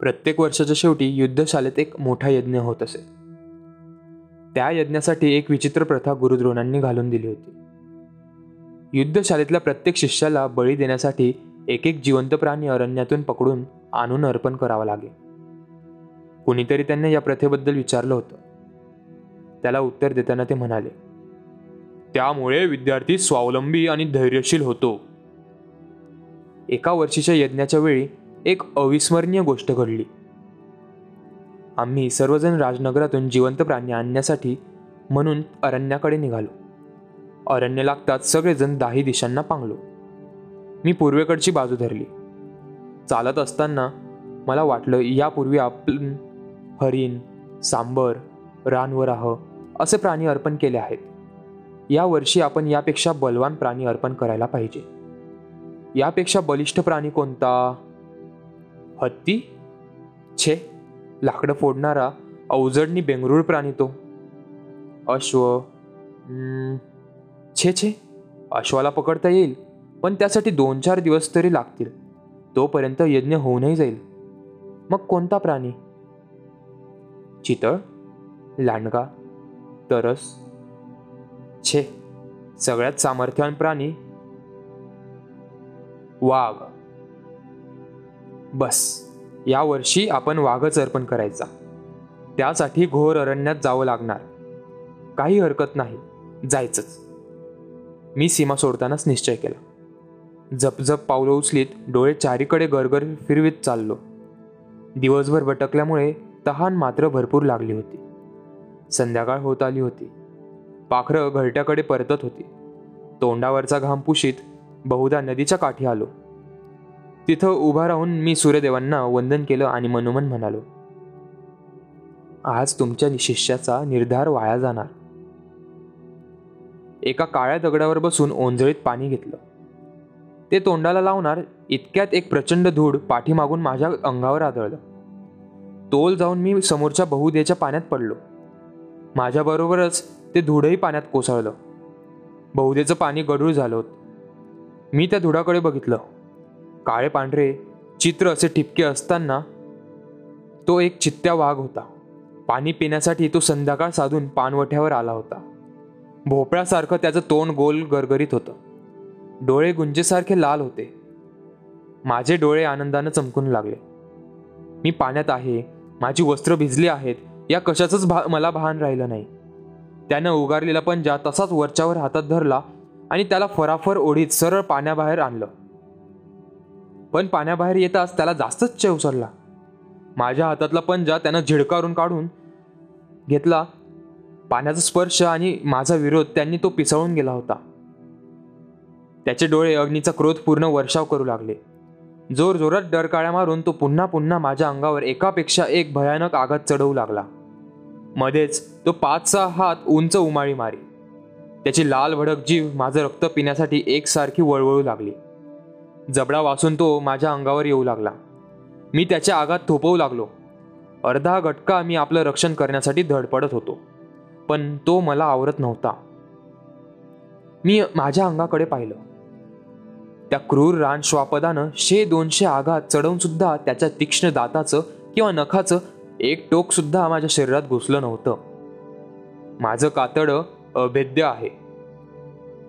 प्रत्येक वर्षाच्या शेवटी युद्धशालेत एक मोठा यज्ञ होत असे. त्या यज्ञासाठी एक विचित्र प्रथा गुरुद्रोणांनी घालून दिली होती. युद्धशालेतल्या प्रत्येक शिष्याला बळी देण्यासाठी एक एक जिवंत प्राणी अरण्यातून पकडून आणून अर्पण करावा लागे. कुणीतरी त्यांनी या प्रथेबद्दल विचारलं होतं. त्याला उत्तर देताना ते म्हणाले त्यामुळे विद्यार्थी स्वावलंबी आणि धैर्यशील होतो. एका वर्षीच्या यज्ञाच्या वेळी एक अविस्मरणीय गोष्ट घडली. आम्ही सर्वजण राजनगरातून जिवंत प्राणी आणण्यासाठी म्हणून अरण्याकडे निघालो. अरण्य लागताच सगळेजण दाही दिशांना पांगलो. मी पूर्वेकडची बाजू धरली. चालत असताना मला वाटलं यापूर्वी आपण हरिण सांबर रानवराह असे प्राणी अर्पण केले आहेत. या वर्षी आपण यापेक्षा बलवान प्राणी अर्पण करायला पाहिजे. यापेक्षा बलिष्ठ प्राणी कोणता? हत्ती? छे लाकडं फोडणारा अवजडनी बेंगरूळ प्राणी तो. अश्व छे छे अश्वाला पकडता येईल पण त्यासाठी दोन चार दिवस तरी लागतील. तोपर्यंत यज्ञ होऊनही जाईल. मग कोणता प्राणी? चितळ लांडगा तरस? छे सगळ्यात सामर्थ्यवान प्राणी? वाघ. बस यावर्षी आपण वाघच अर्पण करायचा त्यासाठी घोर अरण्यात जावं लागणार. काही हरकत नाही जायचंच. मी सीमा सोडतानाच निश्चय केला. जपजप पावलं उचलीत डोळे चारीकडे गरगर फिरवीत चाललो. दिवसभर भटकल्यामुळे तहान मात्र भरपूर लागली होती. संध्याकाळ होत आली होती. पाखरं घरट्याकडे परतत होती. तोंडावरचा घाम पुशीत बहुधा नदीच्या काठी आलो. तिथं उभा राहून मी सूर्यदेवांना वंदन केलं आणि मनोमन म्हणालो आज तुमच्या शिष्याचा निर्धार वाया जाणार. एका काळ्या दगडावर बसून ओंजळीत पाणी घेतलं. ते तोंडाला लावणार इतक्यात एक प्रचंड धूळ पाठीमागून माझ्या अंगावर आदळलं. तोल जाऊन मी समोरच्या बहुदेच्या पाण्यात पडलो. माझ्याबरोबरच ते धुडही पाण्यात कोसळलं. बहुदेचं पाणी गडूळ झालं मी त्या धुडाकडे बघितलं. काळे पांढरे चित्र असे ठिपके असताना तो एक चित्त्या वाघ होता. पाणी पिण्यासाठी तो संध्याकाळ साधून पानवठ्यावर आला होता. भोपळ्यासारखं त्याचं तोंड गोल गरगरीत होतं. डोळे गुंजेसारखे लाल होते. माझे डोळे आनंदानं चमकून लागले. मी पाण्यात आहे माझी वस्त्र भिजली आहेत या कशाचंच भा मला भान राहिलं नाही. त्यानं उगारलेला पंजा तसाच वरच्यावर हातात धरला आणि त्याला फराफर ओढीत सरळ पाण्याबाहेर आणलं. पण पाण्याबाहेर येताच त्याला जास्तच चेव चढला. माझ्या हातातला पंजा त्यानं झिडकारून काढून घेतला. पाण्याचा स्पर्श आणि माझा विरोध त्यांनी तो पिसळून गेला होता. त्याचे डोळे अग्नीचा क्रोध पूर्ण वर्षाव करू लागले. जोर जोरात डरकाळ्या मारून तो पुन्हा पुन्हा माझ्या अंगावर एकापेक्षा एक भयानक आघात चढवू लागला. मध्येच तो पाच सहा हात उंच उमाळी मारी. त्याची लाल भडक जीव माझं रक्त पिण्यासाठी एकसारखी वळवळू लागली. जबडा वाचून तो माझ्या अंगावर येऊ लागला. मी त्याच्या आगात थोपवू लागलो. अर्धा गटका मी आपलं रक्षण करण्यासाठी धडपडत होतो पण तो मला आवरत नव्हता. मी माझ्या अंगाकडे पाहिलं. त्या क्रूर रान श्वापदानं शे दोनशे आघात चढवून सुद्धा त्याच्या तीक्ष्ण दाताचं किंवा नखाचं एक टोक सुद्धा माझ्या शरीरात घुसलं नव्हतं. माझं कातड अभेद्य आहे.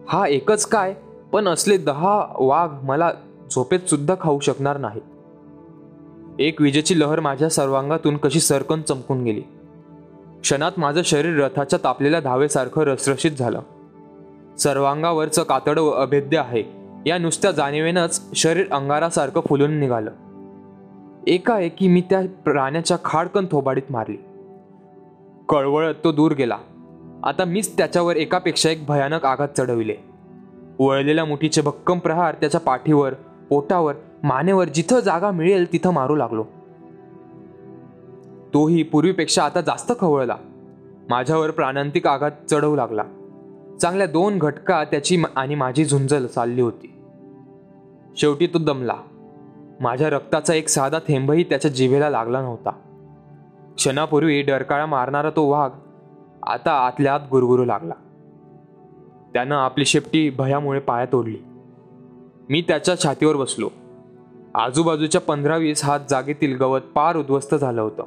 हा एकच काय? पण असले दहा वाघ मला झोपेत सुद्धा खाऊ शकणार नाही एक विजेची लहर माझ्या सर्वांगातून कशी सरकन चमकून गेली. क्षणात माझं शरीर रथाच्या तापलेल्या धावेसारखं रसरशीत झालं. सर्वांगावरचं कातड अभेद्य आहे या नुसत्या जाणीवेनंच शरीर अंगारासारखं फुलून निघालं. एकाएकी मी त्या प्राण्याच्या खाडकन थोबाडीत मारली. कळवळत तो दूर गेला. आता मीच त्याच्यावर एकापेक्षा एक भयानक आघात चढविले. वळलेल्या मुठीचे भक्कम प्रहार त्याच्या पाठीवर पोटावर मानेवर जिथं जागा मिळेल तिथं मारू लागलो. तोही पूर्वीपेक्षा आता जास्त खवळला. माझ्यावर प्राणांतिक आघात चढवू लागला. चांगल्या दोन घटका त्याची आणि माझी झुंजल चालली होती. शेवटी तो दमला. माझ्या रक्ताचा एक साधा थेंबही त्याच्या जिभेला लागला नव्हता. क्षणापूर्वी डरकाळा मारणारा तो वाघ आता आतल्या आत गुरगुरू लागला. त्यानं आपली शेपटी भयामुळे पायात ओढली मी त्याच्या छातीवर बसलो. आजूबाजूच्या पंधरा वीस हात जागेतील गवत पार उद्ध्वस्त झालं होतं.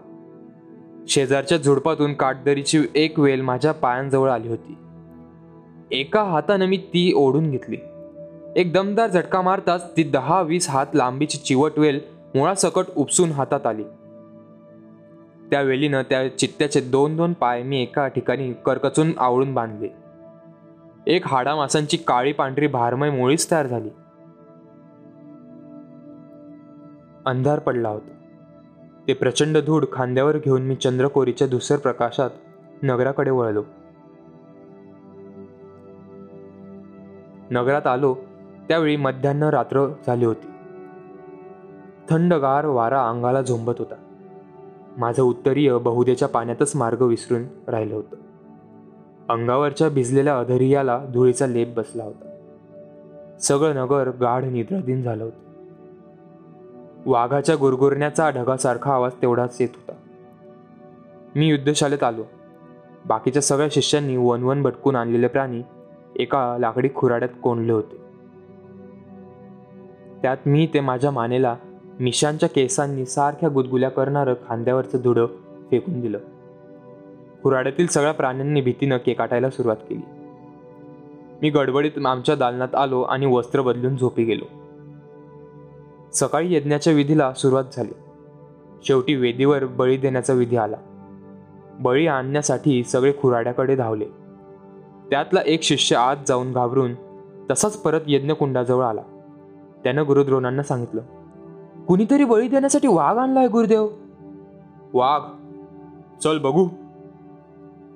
शेजारच्या झुडपातून काटदरीची एक वेल माझ्या पायांजवळ आली होती. एका हातानं मी ती ओढून घेतली. एक दमदार झटका मारताच ती दहा वीस हात लांबीची चिवट वेल मुळासकट उपसून हातात आली. त्या वेलीनं त्या चित्त्याचे दोन दोन पाय मी एका ठिकाणी करकचून आवळून बांधले. एक हाडा मासांची काळी पांढरी भारमय मुळीच तयार झाली. अंधार पडला होता. ते प्रचंड धूड खांद्यावर घेऊन मी चंद्रकोरीच्या धुसर प्रकाशात नगराकडे वळलो. नगरात आलो त्यावेळी मध्यान्ह रात्र झाली होती. थंडगार वारा अंगाला झोंबत होता. माझं उत्तरीय बहुदेच्या पाण्यातच मार्ग विसरून राहिलं होतं. अंगावरच्या भिजलेल्या अधरियाला धुळीचा लेप बसला होता. सगळं नगर गाढ निद्राधीन झालं होतं. वाघाच्या गुरगुरण्याचा ढगासारखा आवाज तेवढाच येत होता. मी युद्धशाळेत आलो. बाकीच्या सगळ्या शिष्यांनी वनवन भटकून आणलेले प्राणी एका लाकडी खुराड्यात कोंडले होते. त्यात मी ते माझ्या मानेला मिशांच्या केसांनी सारख्या गुदगुल्या करणारं खांद्यावरचं धुडं फेकून दिलं. खुराड्यातील सगळ्या प्राण्यांनी भीतीनं केकाटायला सुरुवात केली. मी गडबडीत आमच्या दालनात आलो आणि वस्त्र बदलून झोपी गेलो. सकाळी यज्ञाच्या विधीला सुरुवात झाली. शेवटी वेदीवर बळी देण्याचा विधी आला. बळी आणण्यासाठी सगळे खुराड्याकडे धावले. त्यातला एक शिष्य आत जाऊन घाबरून तसाच परत यज्ञकुंडाजवळ आला. त्यानं गुरुद्रोणांना सांगितलं कुणीतरी बळी देण्यासाठी वाघ आणलाय गुरुदेव. वाघ? चल बघू.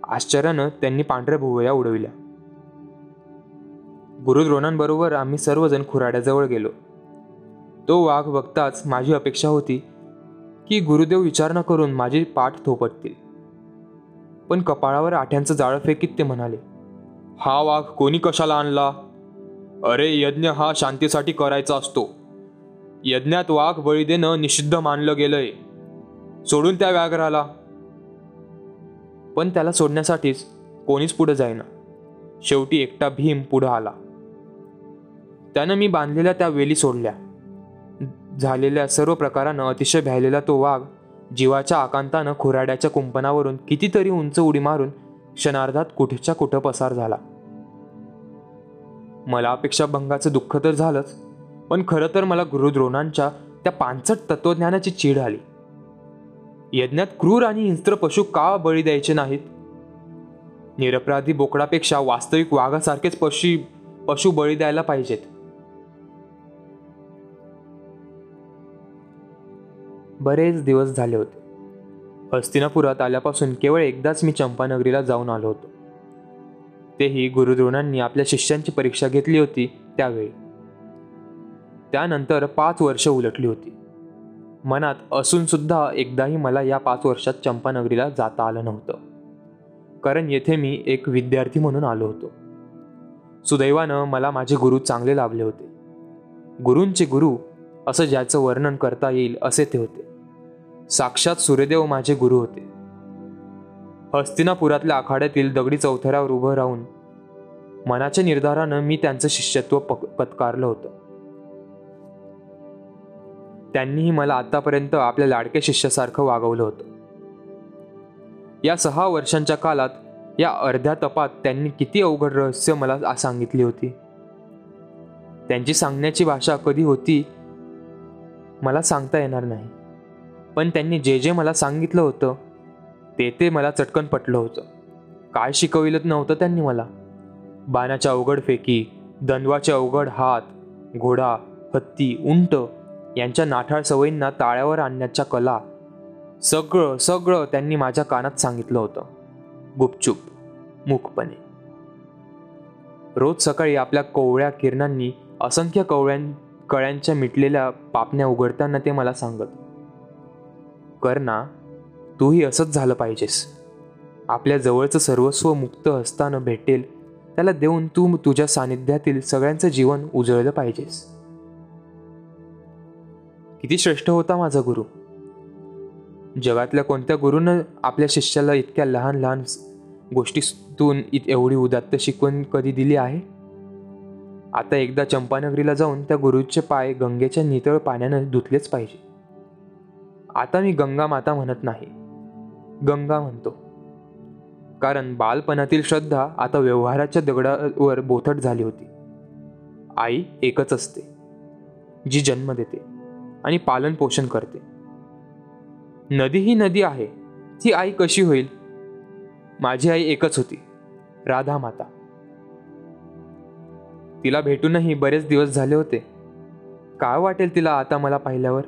आश्चर्यानं त्यांनी पांढऱ्या भुवया उडविल्या. गुरुद्रोणांबरोबर आम्ही सर्वजण खुराड्याजवळ गेलो. तो वाघ बघताच माझी अपेक्षा होती की गुरुदेव विचार न करून माझी पाठ थोपटतील. पण कपाळावर आठ्यांचं जाळं फेकीत ते म्हणाले हा वाघ कोणी कशाला आणला? अरे यज्ञ हा शांतीसाठी करायचा असतो. यज्ञात वाघ बळी देणं निषिद्ध मानलं गेलंय. सोडून त्या व्याघ्राला. पण त्याला सोडण्यासाठीच कोणीच पुढे जाईना. शेवटी एकटा भीम पुढं आला. त्यानं मी बांधलेल्या त्या वेली सोडल्या. झालेल्या सर्व प्रकारानं अतिशय भ्यायलेला तो वाघ जीवाच्या आकांतानं खुराड्याच्या कुंपणावरून कितीतरी उंच उडी मारून क्षणार्धात कुठच्या कुठं पसार झाला. मला अपेक्षा भंगाचं दुःख तर झालंच पण खरं तर मला गुरुद्रोणांच्या त्या पांचट तत्वज्ञानाची चीड आली. यज्ञात क्रूर आणि हिंस्त्र पशु का बळी द्यायचे नाहीत? निरपराधी बोकडापेक्षा वास्तविक वाघासारखेच पशु पशु बळी द्यायला पाहिजेत. बरेच दिवस झाले होते. हस्तिनापुरात आल्यापासून केवळ एकदाच मी चंपानगरीला जाऊन आलो होतो. तेही गुरुद्रोणांनी आपल्या शिष्यांची परीक्षा घेतली होती त्यावेळी. त्यानंतर पाच वर्ष उलटली होती. मनात असून सुद्धा एकदाही मला या पाच वर्षात चंपानगरीला जाता आलं नव्हतं. कारण येथे मी एक विद्यार्थी म्हणून आलो होतो. सुदैवानं मला माझे गुरु चांगले लाभले होते. गुरूंचे गुरु असं ज्याचं वर्णन करता येईल असे ते होते. साक्षात सूर्यदेव माझे गुरु होते. हस्तिनापुरातल्या आखाड्यातील दगडी चौथऱ्यावर उभं राहून मनाच्या निर्धारानं मी त्यांचं शिष्यत्व पक पत्कारलं होतं. त्यांनीही मला आतापर्यंत आपल्या लाडक्या शिष्यासारखं वागवलं होतं. या सहा वर्षांच्या काळात या अर्ध्या तपात त्यांनी किती अवघड रहस्य मला सांगितली होती. त्यांची सांगण्याची भाषा कधी होती मला सांगता येणार नाही. पण त्यांनी जे जे मला सांगितलं होतं ते ते मला चटकन पटलं होतं. काय शिकविलं नव्हतं त्यांनी मला. बाणाच्या अवघड फेकी दंडवाचे अवघड हात घोडा हत्ती उंट यांच्या नाठाळ सवयींना ताळ्यावर आणण्याच्या कला सगळं सगळं त्यांनी माझ्या कानात सांगितलं होतं. गुपचूप मुखपणे रोज सकाळी आपल्या कोवळ्या किरणांनी असंख्य कवळ्यां कळ्यांच्या मिटलेल्या पापण्या उघडताना ते मला सांगत कर ना. तूही असंच झालं पाहिजेस. आपल्या जवळचं सर्वस्व मुक्त असताना भेटेल. त्याला देऊन तू तुझ्या सानिध्यातील सगळ्यांचं जीवन उजळलं पाहिजेस. किती श्रेष्ठ होता माझा गुरु. जगातल्या कोणत्या गुरुनं आपल्या शिष्याला इतक्या लहान लहान गोष्टीतून इत एवढी उदात्त शिकवण कधी दिली आहे? आता एकदा चंपानगरीला जाऊन त्या गुरुचे पाय गंगेच्या नितळ पाण्यानं धुतलेच पाहिजे. आता मी गंगा माता म्हणत नाही. गंगा म्हणतो. कारण बालपणातील श्रद्धा आता व्यवहाराच्या दगडावर बोथट झाली होती. आई एकच असते जी जन्म देते आणि पालन पोषण करते. नदी ही नदी आहे ती आई कशी होईल? माझी आई एकच होती राधा माता तिला भेटूनही बरेच दिवस झाले होते. काय वाटेल तिला आता मला पाहिल्यावर?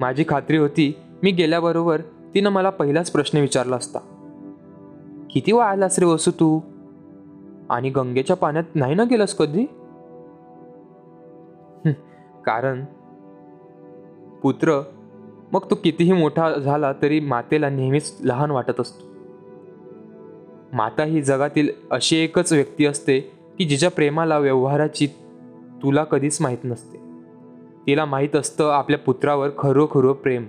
माझी खात्री होती मी गेल्याबरोबर तिनं मला पहिलाच प्रश्न विचारला असता. किती वाळलास रे वसू तू? आणि गंगेच्या पाण्यात नाही ना गेलास कधी? कारण पुत्र मग तू कितीही मोठा झाला तरी मातेला नेहमीच लहान वाटत असतो. माता ही जगातील अशी एकच व्यक्ती असते की जिच्या प्रेमाला व्यवहाराची तुला कधीच माहीत नसते. तिला माहीत असतं आपल्या पुत्रावर खरोखर प्रेम.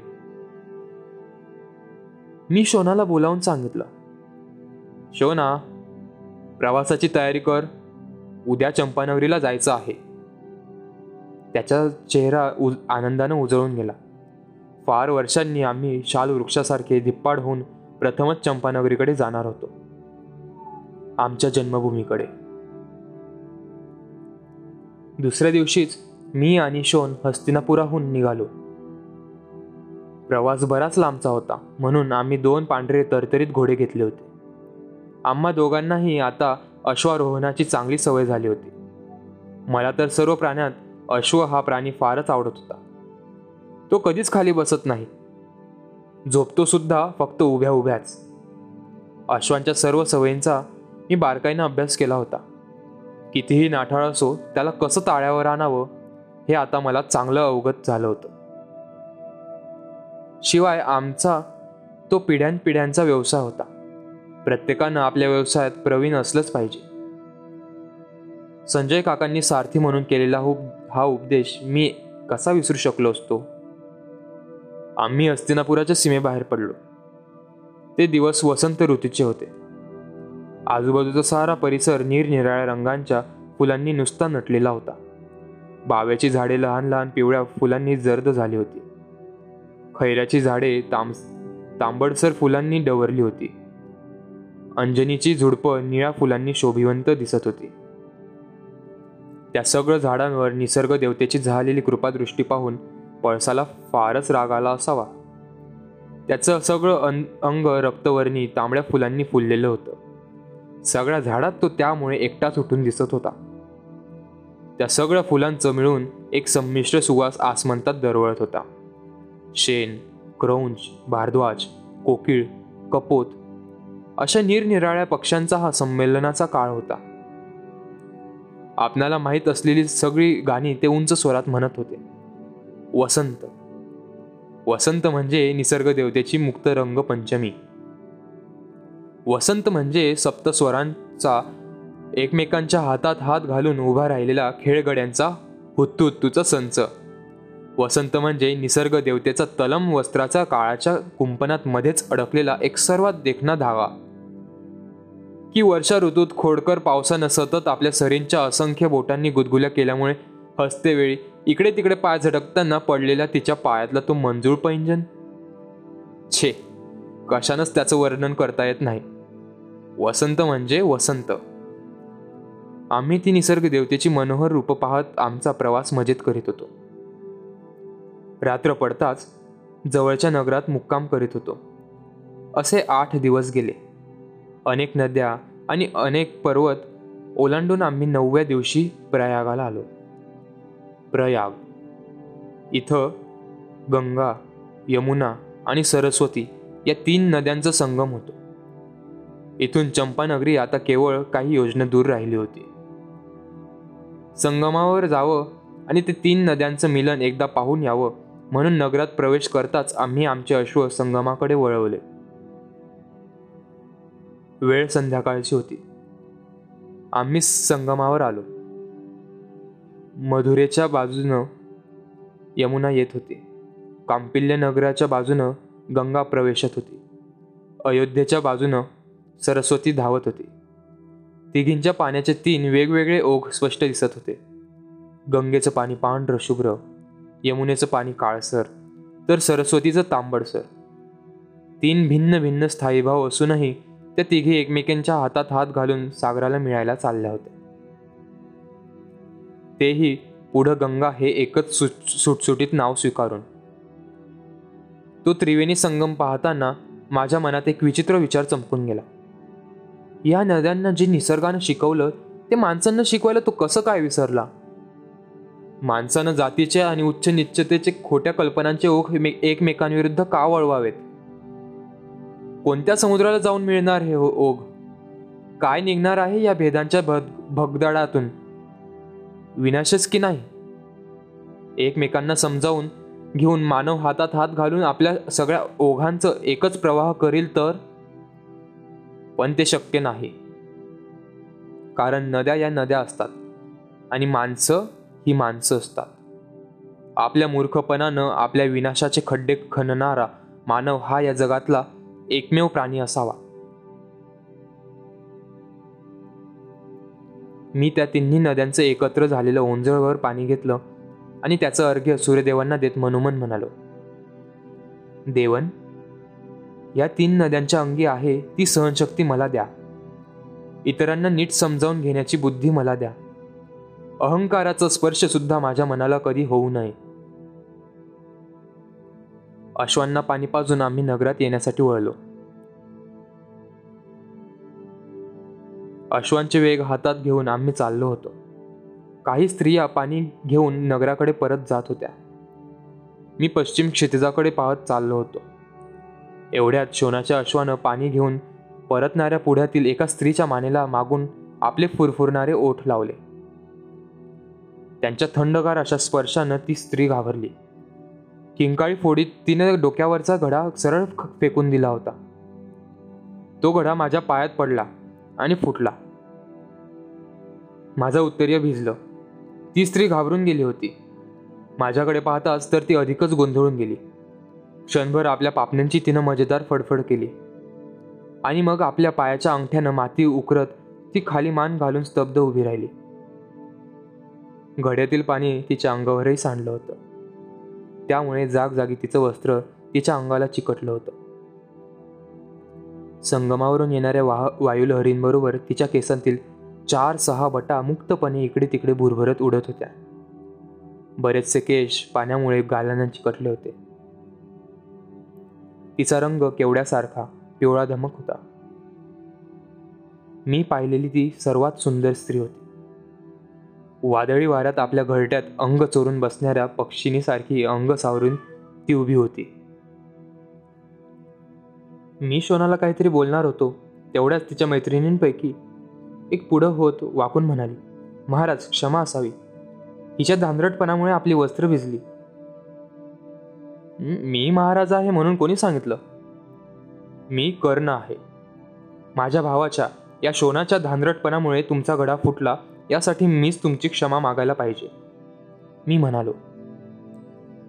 मी शोनाला बोलावून सांगितलं. शोना प्रवासाची तयारी कर. उद्या चंपानगरीला जायचं आहे. त्याचा चेहरा उ आनंदानं उजळून गेला. फार वर्षांनी आम्ही शाल वृक्षासारखे धिप्पाड होऊन प्रथमच चंपानगरीकडे जाणार होतो. आमच्या जन्मभूमीकडे. दुसऱ्या दिवशीच मी आणि शोन हस्तिनापुराहून निघालो. प्रवास बराच लांबचा होता म्हणून आम्ही दोन पांढरे तरतरीत घोडे घेतले होते. आम्हा दोघांनाही आता अश्वारोहणाची चांगली सवय झाली होती. मला तर सर्व प्राण्यात अश्व हा प्राणी फारच आवडत होता. तो कधीच खाली बसत नाही. झोपतो सुद्धा फक्त उभ्या उभ्याच. अश्वांच्या सर्व सवयींचा मी बारकाईनं अभ्यास केला होता. कितीही नाठाळ असो त्याला कसं ताळ्यावर आणावं हे आता मला चांगलं अवगत झालं होतं. शिवाय आमचा तो पिढ्यानपिढ्यांचा व्यवसाय होता. प्रत्येकानं आपल्या व्यवसायात प्रवीण असलंच पाहिजे. संजय काकांनी सारथी म्हणून केलेला हा उपदेश मी कसा विसरू शकलो असतो? आम्ही हस्तिनापुराच्या सीमेबाहेर पडलो. ते दिवस वसंत ऋतूचे होते. आजूबाजूचा सारा परिसर निरनिराळ्या रंगांच्या फुलांनी नुसता नटलेला होता. बाव्याची झाडे लहान लहान पिवळ्या फुलांनी जर्द झाली होती. खैऱ्याची झाडे तांब तांबडसर फुलांनी डवरली होती. अंजनीची झुडपं निळ्या फुलांनी शोभिवंत दिसत होती. त्या सगळं झाडांवर निसर्ग देवतेची झालेली कृपादृष्टी पाहून पळसाला फारच राग आला असावा. त्याचं सगळं अंग रक्तवर्णी तांबड्या फुलांनी फुललेलं होतं. सगळ्या झाडात तो त्यामुळे एकटाच उठून दिसत होता. त्या सगळ्या फुलांचं मिळून एक संमिश्र सुवास आसमंतात दरवळत होता. शेण क्रौंच भारद्वाज कोकिळ कपोत अशा निरनिराळ्या पक्ष्यांचा हा संमेलनाचा काळ होता. आपणाला माहीत असलेली सगळी गाणी ते उंच स्वरात म्हणत होते. वसंत. वसंत म्हणजे निसर्ग देवतेची मुक्त रंग पंचमी वसंत म्हणजे सप्तस्वरांचा एकमेकांच्या हातात हात घालून उभा राहिलेला खेळगड्यांचा हुत्तू हुत्तूचा संच. वसंत म्हणजे निसर्ग देवतेचा तलम वस्त्राचा काळाच्या कुंपणात मध्येच अडकलेला एक सर्वात देखणा धागा. की वर्षा ऋतूत खोडकर पावसानं सतत आपल्या सरींच्या असंख्य बोटांनी गुदगुल्या केल्यामुळे हसतेवेळी इकडे तिकडे पाय झटकताना पडलेल्या तिच्या पायातला तो मंजूळ पैंजन छे कशानंच त्याचं वर्णन करता येत नाही. वसंत म्हणजे वसंत. आम्ही ती निसर्ग देवतेची मनोहर रूप पाहत आमचा प्रवास मजेत करीत होतो. रात्र पडताच जवळच्या नगरात मुक्काम करीत होतो. असे आठ दिवस गेले. अनेक नद्या आणि अनेक पर्वत ओलांडून आम्ही नवव्या दिवशी प्रयागाला आलो. प्रयाग. इथं गंगा यमुना आणि सरस्वती या तीन नद्यांचा संगम होतो. इथून चंपानगरी आता केवळ काही योजना दूर राहिली होती. संगमावर जावं आणि ते तीन नद्यांचं मिलन एकदा पाहून यावं. म्हणून नगरात प्रवेश करताच आम्ही आमचे अश्व संगमाकडे वळवले. वेळ संध्याकाळची होती. आम्ही संगमावर आलो. मधुरेच्या बाजूनं यमुना येत होती. कांपिल्य नगराच्या बाजूनं गंगा प्रवेशत होती. अयोध्येच्या बाजूनं सरस्वती धावत होती. तिघींच्या पाण्याचे तीन वेगवेगळे ओघ स्पष्ट दिसत होते. गंगेचं पाणी पांढरं शुभ्र. यमुनेचं पाणी काळसर. तर सरस्वतीचं तांबडसर. तीन भिन्न भिन्न स्थायीभाव असूनही त्या तिघी एकमेकांच्या हातात हात घालून सागराला मिळायला चालल्या होत्या. तेही पुढं गंगा हे एकच सुट सुटसुटीत नाव स्वीकारून. तो त्रिवेणी संगम पाहताना माझ्या मनात एक विचित्र विचार चमकून गेला. या नद्यांना जे निसर्गानं शिकवलं ते माणसांना शिकवायला तो कसं काय विसरला? माणसानं जातीचे आणि उच्च निश्चतेचे खोट्या कल्पनांचे ओघ एकमेकांविरुद्ध का वळवावेत? कोणत्या समुद्राला जाऊन मिळणार हे हो-, ओघ? काय निघणार आहे या भेदांच्या भग भगदडातून? विनाशच की नाही? एकमेकांना समजावून घेऊन मानव हातात हात घालून आपल्या सगळ्या ओघांचं एकच प्रवाह करील तर? पण ते शक्य नाही. कारण नद्या या नद्या असतात आणि माणसं ही माणसं असतात. आपल्या मूर्खपणानं आपल्या विनाशाचे खड्डे खणणारा मानव हा या जगातला एकमेव प्राणी असावा. मी त्या तिन्ही नद्यांचं एकत्र झालेलं ओंजळवर पाणी घेतलं आणि त्याचं अर्घ्य सूर्यदेवांना देत मनोमन म्हणालो. देवन या तीन नद्यांच्या अंगी आहे ती सहनशक्ती मला द्या. इतरांना नीट समजावून घेण्याची बुद्धी मला द्या. अहंकाराचा स्पर्शसुद्धा माझ्या मनाला कधी होऊ नये. अश्वांना पाणी पाजून आम्ही नगरात येण्यासाठी वळलो. अश्वांचे वेग हातात घेऊन आम्ही चाललो होतो. काही स्त्रिया पाणी घेऊन नगराकडे परत जात होत्या. मी पश्चिम क्षितिजाकडे पाहत चाललो होतो. एवढ्यात शोनाच्या अश्वानं पाणी घेऊन परतणाऱ्या पुढ्यातील एका स्त्रीच्या मानेला मागून आपले फुरफुरणारे ओठ लावले. त्यांच्या थंडगार अशा स्पर्शानं ती स्त्री घाबरली. किंकाळी फोडीत तिने डोक्यावरचा घडा सरळ फेकून दिला होता. तो घडा माझ्या पायात पडला आणि फुटला. माझं उत्तरीय भिजलं. ती स्त्री घाबरून गेली होती. माझ्याकडे पाहताच तर ती अधिकच गोंधळून गेली. क्षणभर आपल्या पापण्यांची तिनं मजेदार फडफड केली. आणि मग आपल्या पायाच्या अंगठ्यानं माती उकरत ती खाली मान घालून स्तब्ध उभी राहिली. घड्यातील पाणी तिच्या अंगावरही सांडलं होतं. त्यामुळे जागजागी तिचं वस्त्र तिच्या अंगाला चिकटलं होतं. संगमावरून येणाऱ्या वाह वायुलहरींबरोबर तिच्या केसांतील चार सहा बटा मुक्तपणे इकडे तिकडे भुरभरत उडत होत्या. बरेचसे केश पाण्यामुळे गालांना चिकटले होते. तिचा रंग केवड्यासारखा पिवळा धमक होता. मी पाहिलेली ती सर्वात सुंदर स्त्री होती. वादळी वाऱ्यात आपल्या घरट्यात अंग चोरून बसणाऱ्या पक्षिणीसारखी अंग सावरून ती उभी होती. मी शोनाला काहीतरी बोलणार होतो तेवढ्याच तिच्या मैत्रिणींपैकी एक पुढं होत वाकून म्हणाली महाराज क्षमा असावी. हिच्या धांदरटपणामुळे आपली वस्त्र भिजली. मी महाराज आहे म्हणून कोणी सांगितलं? मी कर्ण आहे. माझ्या भावाच्या या शोनाच्या धांदरटपणामुळे तुमचा गडा फुटला यासाठी मीच तुमची क्षमा मागायला पाहिजे. मी म्हणालो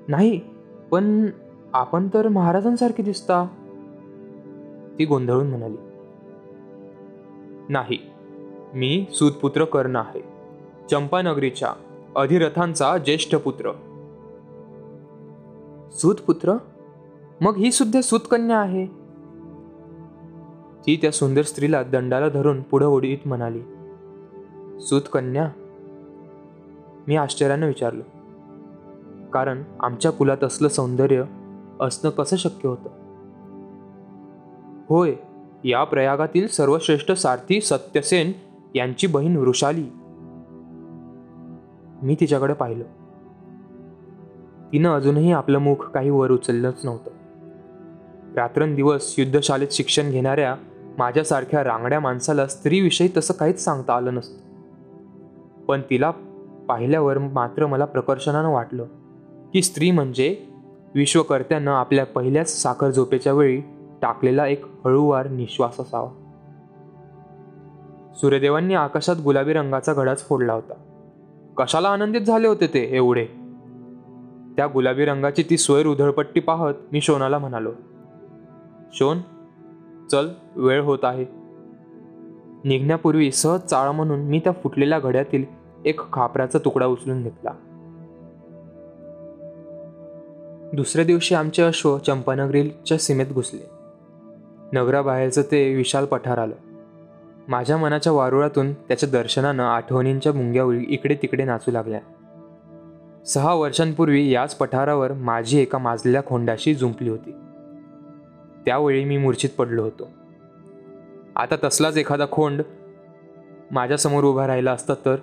नाही पण आपण तर महाराजांसारखी दिसता. ती गोंधळून म्हणाली नाही मी सुतपुत्र कर्ण आहे. चंपानगरीच्या अधिरथांचा ज्येष्ठ पुत्र. सूतपुत्र मग ही सुद्धा सूतकन्या आहे? ती त्या सुंदर स्त्रीला दंडाला धरून पुढं उडीत म्हणाली सूतकन्या मी आश्चर्यानं विचारलं कारण आमच्या कुलात असलं सौंदर्य असणं कसं शक्य होतं? होय या प्रयागातील सर्वश्रेष्ठ सारथी सत्यसेन यांची बहीण वृषाली. मी तिच्याकडे पाहिलं. तिनं अजूनही आपलं मुख काही वर उचललंच नव्हतं. रात्रंदिवस युद्धशाळेत शिक्षण घेणाऱ्या माझ्यासारख्या रांगड्या माणसाला स्त्रीविषयी तसं काहीच सांगता आलं नसतं. पण तिला पाहिल्यावर मात्र मला प्रकर्षणानं वाटलं की स्त्री म्हणजे विश्वकर्त्यानं आपल्या पहिल्याच साखर झोपेच्या वेळी टाकलेला एक हळूवार निश्वास असावा. सूर्यदेवांनी आकाशात गुलाबी रंगाचा घडाच फोडला होता. कशाला आनंदित झाले होते ते एवढे? त्या गुलाबी रंगाची ती स्वैर उधळपट्टी पाहत मी शोनाला म्हणालो शोन चल वेळ होत आहे. निघण्यापूर्वी सहज चाळ म्हणून मी त्या फुटलेल्या घड्यातील एक खापराचा तुकडा उचलून घेतला. दुसऱ्या दिवशी आमचे अश्व चंपानगरीच्या सीमेत घुसले. नगराबाहेरचं ते विशाल पठार आलं. माझ्या मनाच्या वारुळातून त्याच्या दर्शनानं आठवणींच्या मुंग्या इकडे तिकडे नाचू लागल्या. सहा वर्षांपूर्वी याच पठारावर माझी एका माजलेल्या खोंडाशी जुंपली होती. त्यावेळी मी मूर्छित पडलो होतो. आता तसलाच एखादा खोंड माझ्यासमोर उभा राहिला असता तर?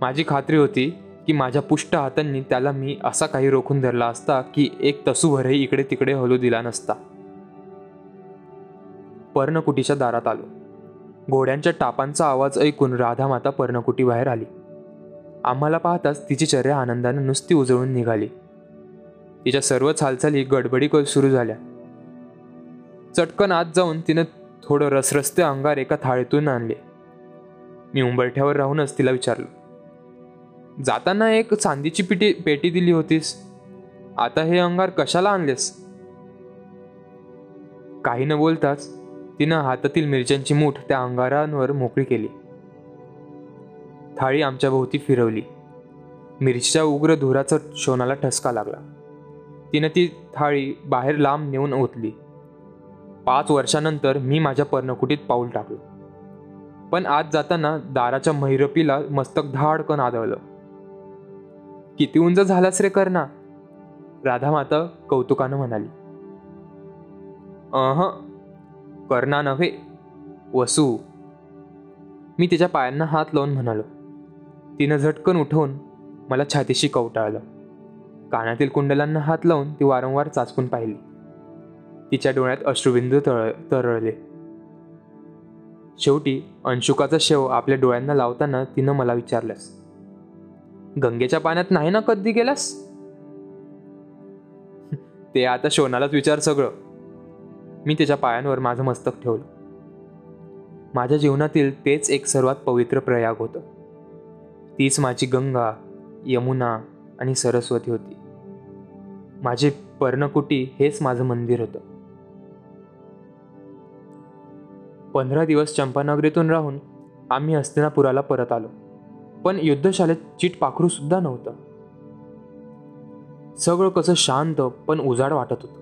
माझी खात्री होती की माझ्या पुष्ट हातांनी त्याला मी असा काही रोखून धरला असता की एक तसूभरही इकडे तिकडे हलू दिला नसता. पर्णकुटीच्या दारात आलो. घोड्यांच्या टापांचा आवाज ऐकून राधामाता पर्णकुटीबाहेर पर्णकुटी बाहेर आली. आम्हाला पाहताच तिची चर्या आनंदानं नुसती उजळून निघाली. तिच्या सर्वच हालचाली गडबडी सुरू झाल्या. चटकन आत जाऊन तिनं थोडं रसरस्ते अंगार एका थाळीतून आणले. मी उंबरठ्यावर राहूनच तिला विचारलं जाताना एक चांदीची पिटी पेटी दिली होतीस. आता हे अंगार कशाला आणलेस? काही न बोलताच तिनं हातातील मिरच्यांची मूठ त्या अंगारांवर मोकळी केली. थाळी आमच्या भोवती फिरवली. मिरचीच्या उग्र धुराचा शोनाला ठसका लागला. तिनं ती थाळी बाहेर लांब नेऊन ओतली. पाच वर्षानंतर मी माझ्या पर्णकुटीत पाऊल टाकलं. पण आज जाताना दाराच्या मैरपीला मस्तक धाडकन आदळलं. किती उंच झालास रे कर्णा? राधा माता कौतुकानं म्हणाली. अह कर्णा नव्हे वसू. मी तिच्या पायांना हात लावून म्हणालो. तिनं झटकन उठवून मला छातीशी कवटाळलं. कानातील कुंडलांना हात लावून ती वारंवार चाचपून पाहिली. तिच्या डोळ्यात अश्रुबिंदू तळ तरळले. शेवटी अंशुकाचा शेव आपल्या डोळ्यांना लावताना तिनं मला विचारलंस गंगेच्या पाण्यात नाही ना कधी गेलास? ते आता शोनालाच विचार सगळं. मी त्याच्या पायांवर माझं मस्तक ठेवलं. माझ्या जीवनातील तेच एक सर्वात पवित्र प्रयाग होतं. तीच माझी गंगा यमुना आणि सरस्वती होती. माझे पर्णकुटी हेच माझं मंदिर होतं. पंधरा दिवस चंपानगरीतून राहून आम्ही हस्तिनापुराला परत आलो. पण युद्धशाळेत चीट पाखरू सुद्धा नव्हतं. सगळं कसं शांत पण उजाड वाटत होतं.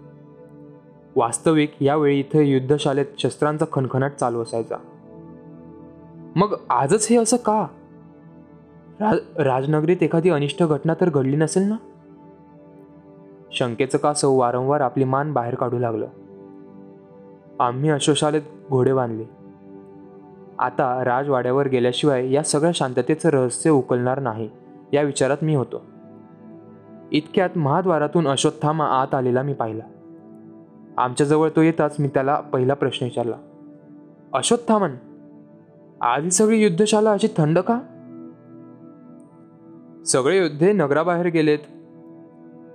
वास्तविक यावेळी इथे युद्धशाळेत शस्त्रांचा खणखणाट चालू असायचा. मग आजच हे असं का? राज राजनगरीत एखादी अनिष्ट घटना तर घडली नसेल ना? शंकेचं कासव वारंवार आपली मान बाहेर काढू लागलं? आम्ही अशोशालेत घोडे बांधले. आता राजवाड्यावर गेल्याशिवाय या सगळ्या शांततेचं रहस्य उकलणार नाही या विचारात मी होतो. इतक्यात महाद्वारातून अश्वत्थामा आत आलेला मी पाहिला. आमच्याजवळ तो येताच मी त्याला पहिला प्रश्न विचारला अश्वत्थामन आधी सगळी युद्धशाला अशी थंड का? सगळे योद्धे नगराबाहेर गेलेत.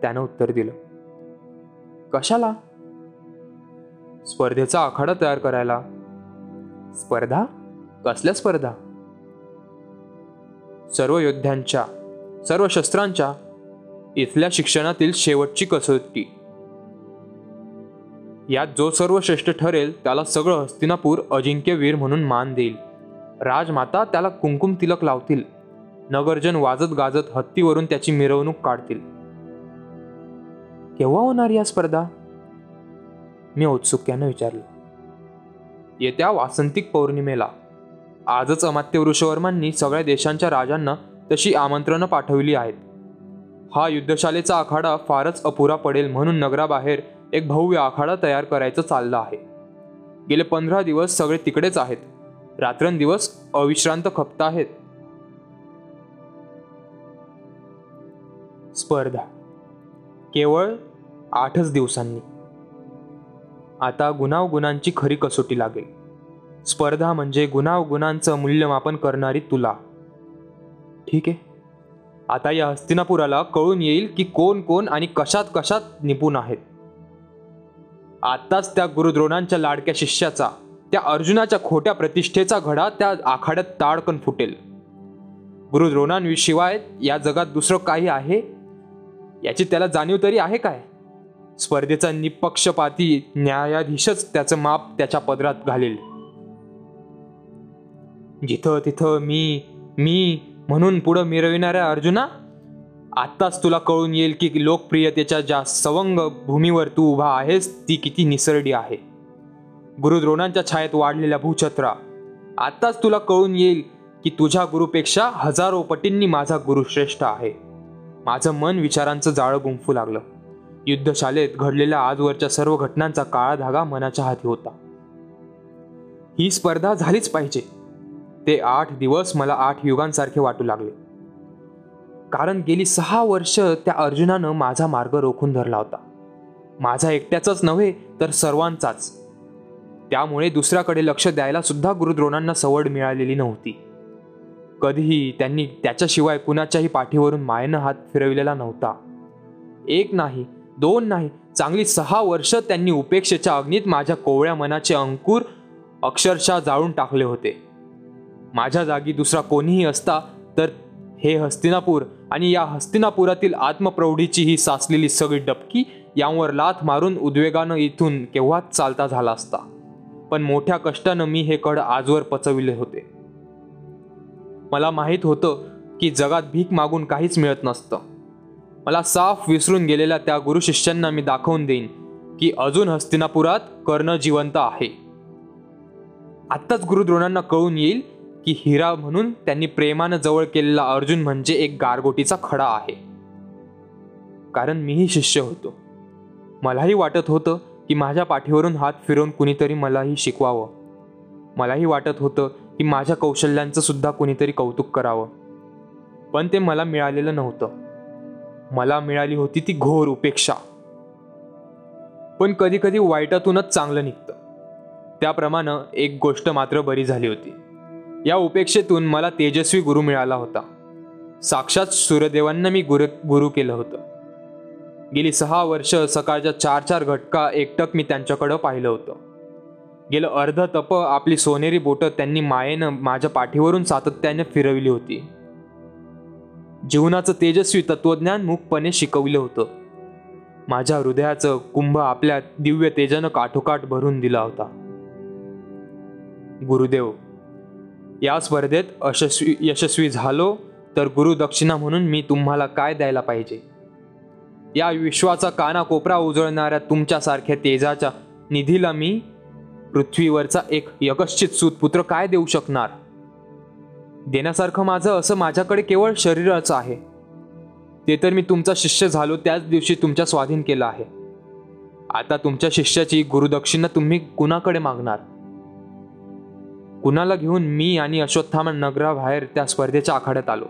त्यानं उत्तर दिलं कशाला? स्पर्धेचा आखाडा तयार करायला. स्पर्धा? कसल्या स्पर्धा? सर्व योद्ध्यांच्या सर्व शस्त्रांच्या इथल्या शिक्षणातील शेवटची कसोटी. यात जो सर्व श्रेष्ठ ठरेल त्याला सगळं हस्तिनापूर अजिंक्यवीर म्हणून मान देईल. राजमाता त्याला कुंकुम तिलक लावतील. नगरजन वाजत गाजत हत्तीवरून त्याची मिरवणूक काढतील. केव्हा होणार या स्पर्धा? मी औत्सुक्यानं विचारलं. येत्या वासंतिक पौर्णिमेला. आजच अमात्य वृषवर्मांनी सगळ्या देशांच्या राजांना तशी आमंत्रणं पाठवली आहेत. हा युद्धशालेचा आखाडा फारच अपुरा पडेल म्हणून नगराबाहेर एक भव्य आखाडा तयार करायचं चाललं आहे. गेले पंधरा दिवस सगळे तिकडेच आहेत. रात्रंदिवस अविश्रांत खपत आहेत. स्पर्धा. केवळ आठच दिवसांनी. आता गुणावगुणांची खरी कसोटी लागेल. स्पर्धा म्हणजे गुणावगुणांचं मूल्यमापन करणारी तुला. ठीक आहे? आता या हस्तिनापुराला कळून येईल की कोण कोण आणि कशात कशात निपुण आहेत. आत्ताच त्या गुरुद्रोणांच्या लाडक्या शिष्याचा त्या अर्जुनाच्या खोट्या प्रतिष्ठेचा घडा त्या आखाड्यात ताडकन फुटेल. गुरुद्रोणांशिवाय या जगात दुसरं काही आहे? याची त्याला जाणीव तरी आहे काय? स्पर्धेचा निपक्षपाती न्यायाधीशच त्याचं माप त्याच्या पदरात घालेल. जिथं तिथं मी मी म्हणून पुढं मिरविणाऱ्या अर्जुना आत्ताच तुला कळून येईल की लोकप्रियतेच्या ज्या सवंग भूमीवर तू उभा आहेस ती किती निसरडी आहे. गुरुद्रोणांच्या छायेत वाढलेल्या भूछत्रा आत्ताच तुला कळून येईल की तुझ्या गुरुपेक्षा हजारो पटींनी माझा गुरु श्रेष्ठ आहे. माझं मन विचारांचं जाळं गुंफू लागलं. युद्धशालेत घडलेल्या आजवरच्या सर्व घटनांचा काळा धागा मनाच्या हाती होता. ही स्पर्धा झालीच पाहिजे. ते आठ दिवस मला आठ युगांसारखे वाटू लागले. कारण गेली सहा वर्ष त्या अर्जुनानं माझा मार्ग रोखून धरला होता. माझा एकट्याचाच नव्हे तर सर्वांचाच. त्यामुळे दुसऱ्याकडे लक्ष द्यायला सुद्धा गुरुद्रोणांना सवड मिळालेली नव्हती. कधीही त्यांनी त्याच्याशिवाय कुणाच्याही पाठीवरून मायनं हात फिरविलेला नव्हता. एक नाही दोन नाही चांगली सहा वर्ष त्यांनी उपेक्षेच्या अग्नीत माझ्या कोवळ्या मनाचे अंकुर अक्षरशः जाळून टाकले होते. माझ्या जागी दुसरा कोणीही असता तर हे हस्तिनापूर आणि या हस्तिनापुरातील आत्मप्रौढीची ही साचलेली सगळी डबकी यांवर लाथ मारून उद्वेगानं इथून केव्हाच चालता झाला असता. पण मोठ्या कष्टानं मी हे कड आजवर पचविले होते. मला माहीत होतं की जगात भीक मागून काहीच मिळत नसतं. मला साफ विसरून गेलेल्या त्या गुरुशिष्यांना मी दाखवून देईन की अजून हस्तिनापुरात कर्ण जिवंत आहे. आत्ताच गुरुद्रोणांना कळून येईल की हिरा म्हणून त्यांनी प्रेमानं जवळ केलेला अर्जुन म्हणजे एक गारगोटीचा खडा आहे. कारण मीही शिष्य होतो. मलाही वाटत होतं की माझ्या पाठीवरून हात फिरवून कुणीतरी मलाही शिकवावं. मलाही वाटत होतं की माझ्या कौशल्यांचं सुद्धा कुणीतरी कौतुक करावं. पण ते मला मिळालेलं नव्हतं. मला मिळाली होती ती घोर उपेक्षा. पण कधी कधी वाईटातूनच चांगलं निघतं. त्याप्रमाणे एक गोष्ट मात्र बरी झाली होती. या उपेक्षेतून मला तेजस्वी गुरु मिळाला होता. साक्षात सूर्यदेवांना मी गुरु गुरु केलं होतं. गेली सहा वर्ष सकाळच्या चार चार घटका एकटक मी त्यांच्याकडं पाहिलं होतं. गेलं अर्ध तप आपली सोनेरी बोटं त्यांनी मायेनं माझ्या पाठीवरून सातत्याने फिरवली होती. जीवनाचं तेजस्वी तत्वज्ञान मुखपणे शिकवलं होतं. माझ्या हृदयाचं कुंभ आपल्या दिव्य तेजानं काठोकाठ भरून दिला होता. गुरुदेव या स्पर्धेत यशस्वी यशस्वी झालो तर गुरुदक्षिणा म्हणून मी तुम्हाला काय द्यायला पाहिजे? या विश्वाचा कानाकोपरा उजळणाऱ्या तुमच्यासारख्या तेजाच्या निधीला मी पृथ्वीवरचा एक यकश्चित सूतपुत्र काय देऊ शकणार? देण्यासारखं माझं असं माझ्याकडे केवळ शरीरच आहे. ते तर मी तुमचा शिष्य झालो त्याच दिवशी तुमच्या स्वाधीन केलं आहे. आता तुमच्या शिष्याची गुरुदक्षिणा तुम्ही कुणाकडे मागणार? कुणाला घेऊन मी आणि अश्वत्थामा नगराबाहेर त्या स्पर्धेच्या आखाड्यात आलो?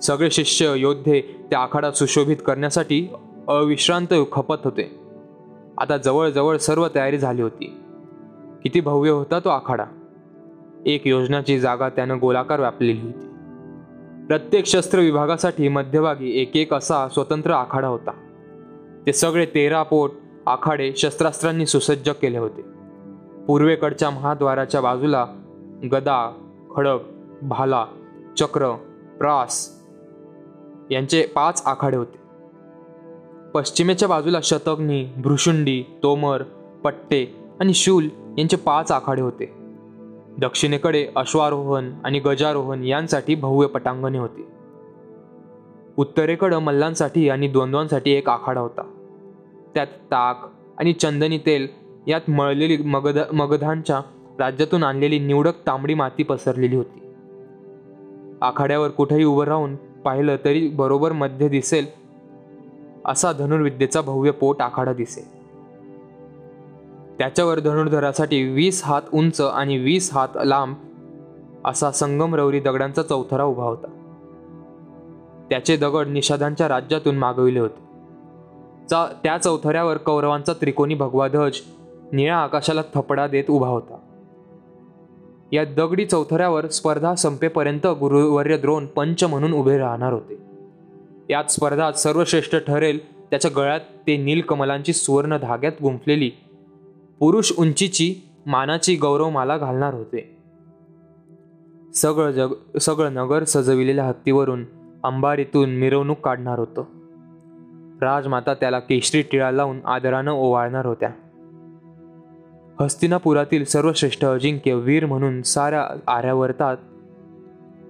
सगळे शिष्य योद्धे त्या आखाडा सुशोभित करण्यासाठी अविश्रांत खपत होते. आता जवळजवळ सर्व तयारी झाली होती. किती भव्य होता तो आखाडा. एक योजनाची जागा त्यानं गोलाकार व्यापलेली होती. प्रत्येक शस्त्र विभागासाठी मध्यभागी एक एक असा स्वतंत्र आखाडा होता. ते सगळे तेरा पोट आखाडे शस्त्रास्त्रांनी सुसज्ज केले होते. पूर्वेकडच्या महाद्वाराच्या बाजूला गदा खडक भाला चक्र प्रास यांचे पाच आखाडे होते. पश्चिमेच्या बाजूला शतग्नी भ्रुशुंडी तोमर पट्टे आणि शूल यांचे पाच आखाडे होते. दक्षिणेकडे अश्वारोहण आणि गजारोहण यांसाठी भव्य पटांगणे होती. उत्तरेकडं मल्लांसाठी आणि द्वंद्वांसाठी एक आखाडा होता. त्यात ताक आणि चंदनी तेल यात मळलेली मगध मगधांच्या राज्यातून आणलेली निवडक तांबडी माती पसरलेली होती. आखाड्यावर कुठेही उभं राहून पाहिलं तरी बरोबर मध्य दिसेल असा धनुर्विद्येचा भव्य पोट आखाडा दिसे. त्याच्यावर धनुर्धरासाठी वीस हात उंच आणि वीस हात लांब असा संगमरवरी दगडांचा चौथरा उभा होता. त्याचे दगड निषादांच्या राज्यातून मागविले होते. चा त्या चौथऱ्यावर कौरवांचा त्रिकोणी भगवा ध्वज निळ्या आकाशाला थपडा देत उभा होता. या दगडी चौथऱ्यावर स्पर्धा संपेपर्यंत गुरुवर्य द्रोण पंच म्हणून उभे राहणार होते. यात स्पर्धात सर्वश्रेष्ठ ठरेल. त्याच्या गळ्यात ते नीलकमलांची सुवर्ण धाग्यात गुंफलेली. पुरुष उंचीची मानाची गौरव माला घालणार होते. सगळं जग सगळं नगर सजविलेल्या हत्तीवरून अंबारीतून मिरवणूक काढणार होतं. राजमाता त्याला केशरी टिळा लावून आदरानं ओवाळणार होत्या. हस्तिनापुरातील सर्वश्रेष्ठ अजिंक्य वीर म्हणून साऱ्या आर्यावर्तात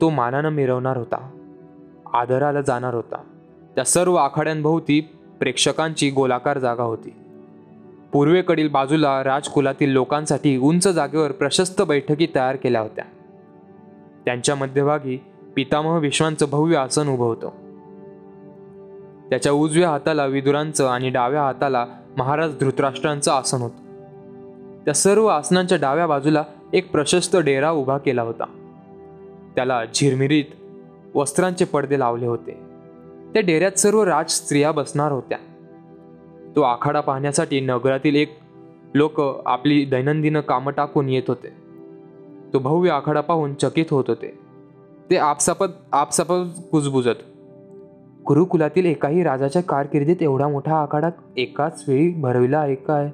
तो मानानं मिरवणार होता. आदराला जाणार होता. त्या सर्व आखाड्यांभोवती प्रेक्षकांची गोलाकार जागा होती. पूर्वेकडील बाजूला राजकुलातील लोकांसाठी उंच जागेवर प्रशस्त बैठकी तयार केल्या होत्या. त्यांच्या मध्यभागी पितामह विश्वांचं भव्य आसन उभं होतं. त्याच्या उजव्या हाताला विदुरांचं आणि डाव्या हाताला महाराज धृतराष्ट्रांचं आसन होतं. त्या सर्व आसनांच्या डाव्या बाजूला एक प्रशस्त डेरा उभा केला होता. त्याला झिरमिरीत वस्त्रांचे पडदे लावले होते. त्या डेऱ्यात सर्व राज स्त्रिया बसणार होत्या. तो आखाडा पाहण्यासाठी नगरातील एक लोक आपली दैनंदिन कामं टाकून येत होते. तो भव्य आखाडा पाहून चकित होत होते. ते आपसापत आपसापत कुजबुजत. गुरुकुलातील एकाही राजाच्या कारकिर्दीत एवढा मोठा आखाडा एकाच वेळी भरविला आहे काय?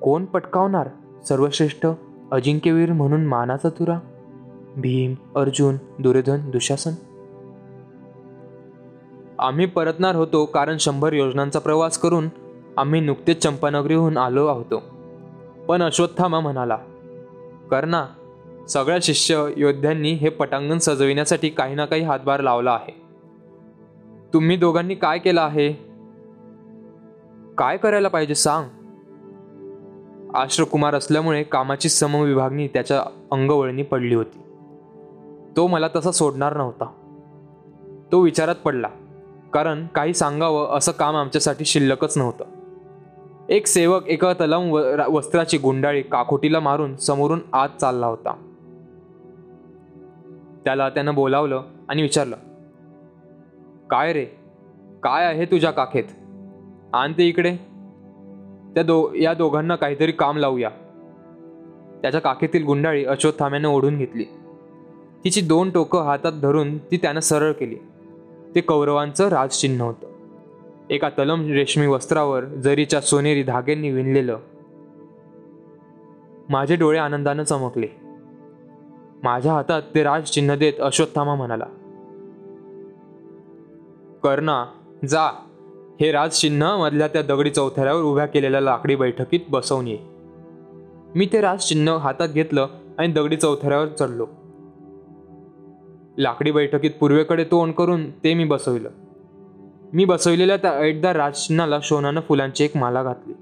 कोण पटकावणार सर्वश्रेष्ठ अजिंक्यवीर म्हणून मानाचा तुरा? भीम अर्जुन दुर्योधन दुशासन? आम्ही परतणार होतो कारण शंभर योजनांचा प्रवास करून आम्ही नुकतेच चंपानगरीहून आलो होतो पण अश्वत्थामा म्हणाला कर्णा सगळ्या शिष्य योद्ध्यांनी हे पटांगण सजविण्यासाठी काही ना काही हातभार लावला आहे. तुम्ही दोघांनी काय केलं आहे? काय करायला पाहिजे सांग. आश्रकुमार असल्यामुळे कामाची समविभागणी त्याच्या अंगवळणी पडली होती. तो मला तसा सोडणार नव्हता. तो विचारात पडला कारण काही सांगावं असं काम आमच्यासाठी शिल्लकच नव्हतं. एक सेवक एका तलम व- वस्त्राची गुंडाळी काखोटीला मारून समोरून आत चालला होता. त्याला त्यानं बोलावलं आणि विचारलं काय रे? काय आहे तुझ्या काखेत? आण ते इकडे. त्या दो या दोघांना काहीतरी काम लावूया. त्याच्या काखेतील गुंडाळी अश्वत्थाम्यानं ओढून घेतली. तिची दोन टोकं हातात धरून ती त्यानं सरळ केली. ते कौरवांचं राजचिन्ह होतं. एका तलम रेशमी वस्त्रावर जरीच्या सोनेरी धाग्यांनी विणलेलं माझे डोळे आनंदानं चमकले. माझ्या हातात ते राजचिन्ह देत अश्वत्थामा म्हणाला कर्णा जा. हे राजचिन्ह मधल्या त्या दगडी चौथऱ्यावर उभ्या केलेल्या लाकडी बैठकीत बसवून ये. मी ते राजचिन्ह हातात घेतलं आणि दगडी चौथऱ्यावर चढलो. लाकडी बैठकीत पूर्वेकडे तोंड करून ते मी बसविलं. मी बसवलेल्या त्या ऐटदार राजनाला शोनानं फुलांची एक माला घातली.